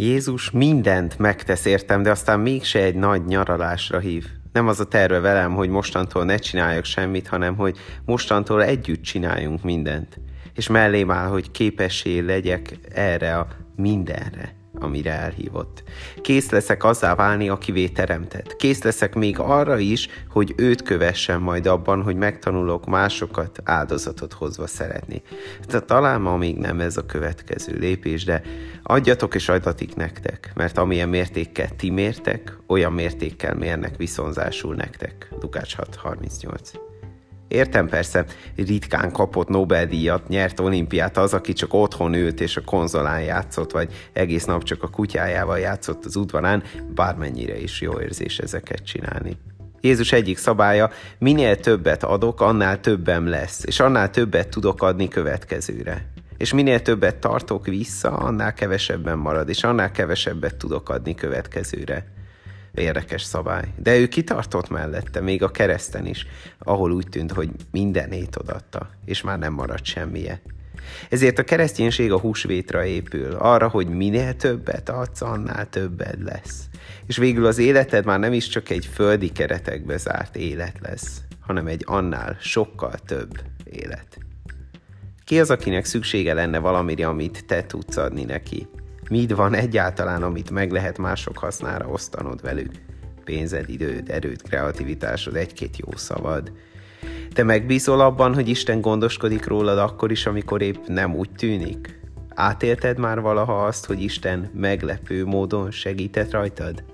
Jézus mindent megtesz értem, de aztán mégse egy nagy nyaralásra hív. Nem az a terve velem, hogy mostantól ne csináljak semmit, hanem hogy mostantól együtt csináljunk mindent. És mellém áll, hogy képessé legyek erre a mindenre amire elhívott. Kész leszek azzá válni, akivé teremtett. Kész leszek még arra is, hogy őt kövessen majd abban, hogy megtanulok másokat áldozatot hozva szeretni. Tehát talán ma még nem ez a következő lépés, de adjatok és adatik nektek, mert amilyen mértékkel ti mértek, olyan mértékkel mérnek viszonzásul nektek. Lukács 6.38 Értem persze, ritkán kapott Nobel-díjat, nyert olimpiát az, aki csak otthon ült és a konzolán játszott, vagy egész nap csak a kutyájával játszott az udvarán, bármennyire is jó érzés ezeket csinálni. Jézus egyik szabálya, minél többet adok, annál többem lesz, és annál többet tudok adni következőre. És minél többet tartok vissza, annál kevesebben marad, és annál kevesebbet tudok adni következőre. Érdekes szabály. De ő kitartott mellette, még a kereszten is, ahol úgy tűnt, hogy mindenét odatta, és már nem maradt semmije. Ezért a kereszténység a húsvétra épül, arra, hogy minél többet adsz, annál többed lesz. És végül az életed már nem is csak egy földi keretekbe zárt élet lesz, hanem egy annál sokkal több élet. Ki az, akinek szüksége lenne valamire, amit te tudsz adni neki? Mit van egyáltalán, amit meg lehet mások hasznára osztanod velük? Pénzed, időd, erőd, kreativitásod, egy-két jó szavad. Te megbízol abban, hogy Isten gondoskodik rólad akkor is, amikor épp nem úgy tűnik? Átélted már valaha azt, hogy Isten meglepő módon segített rajtad?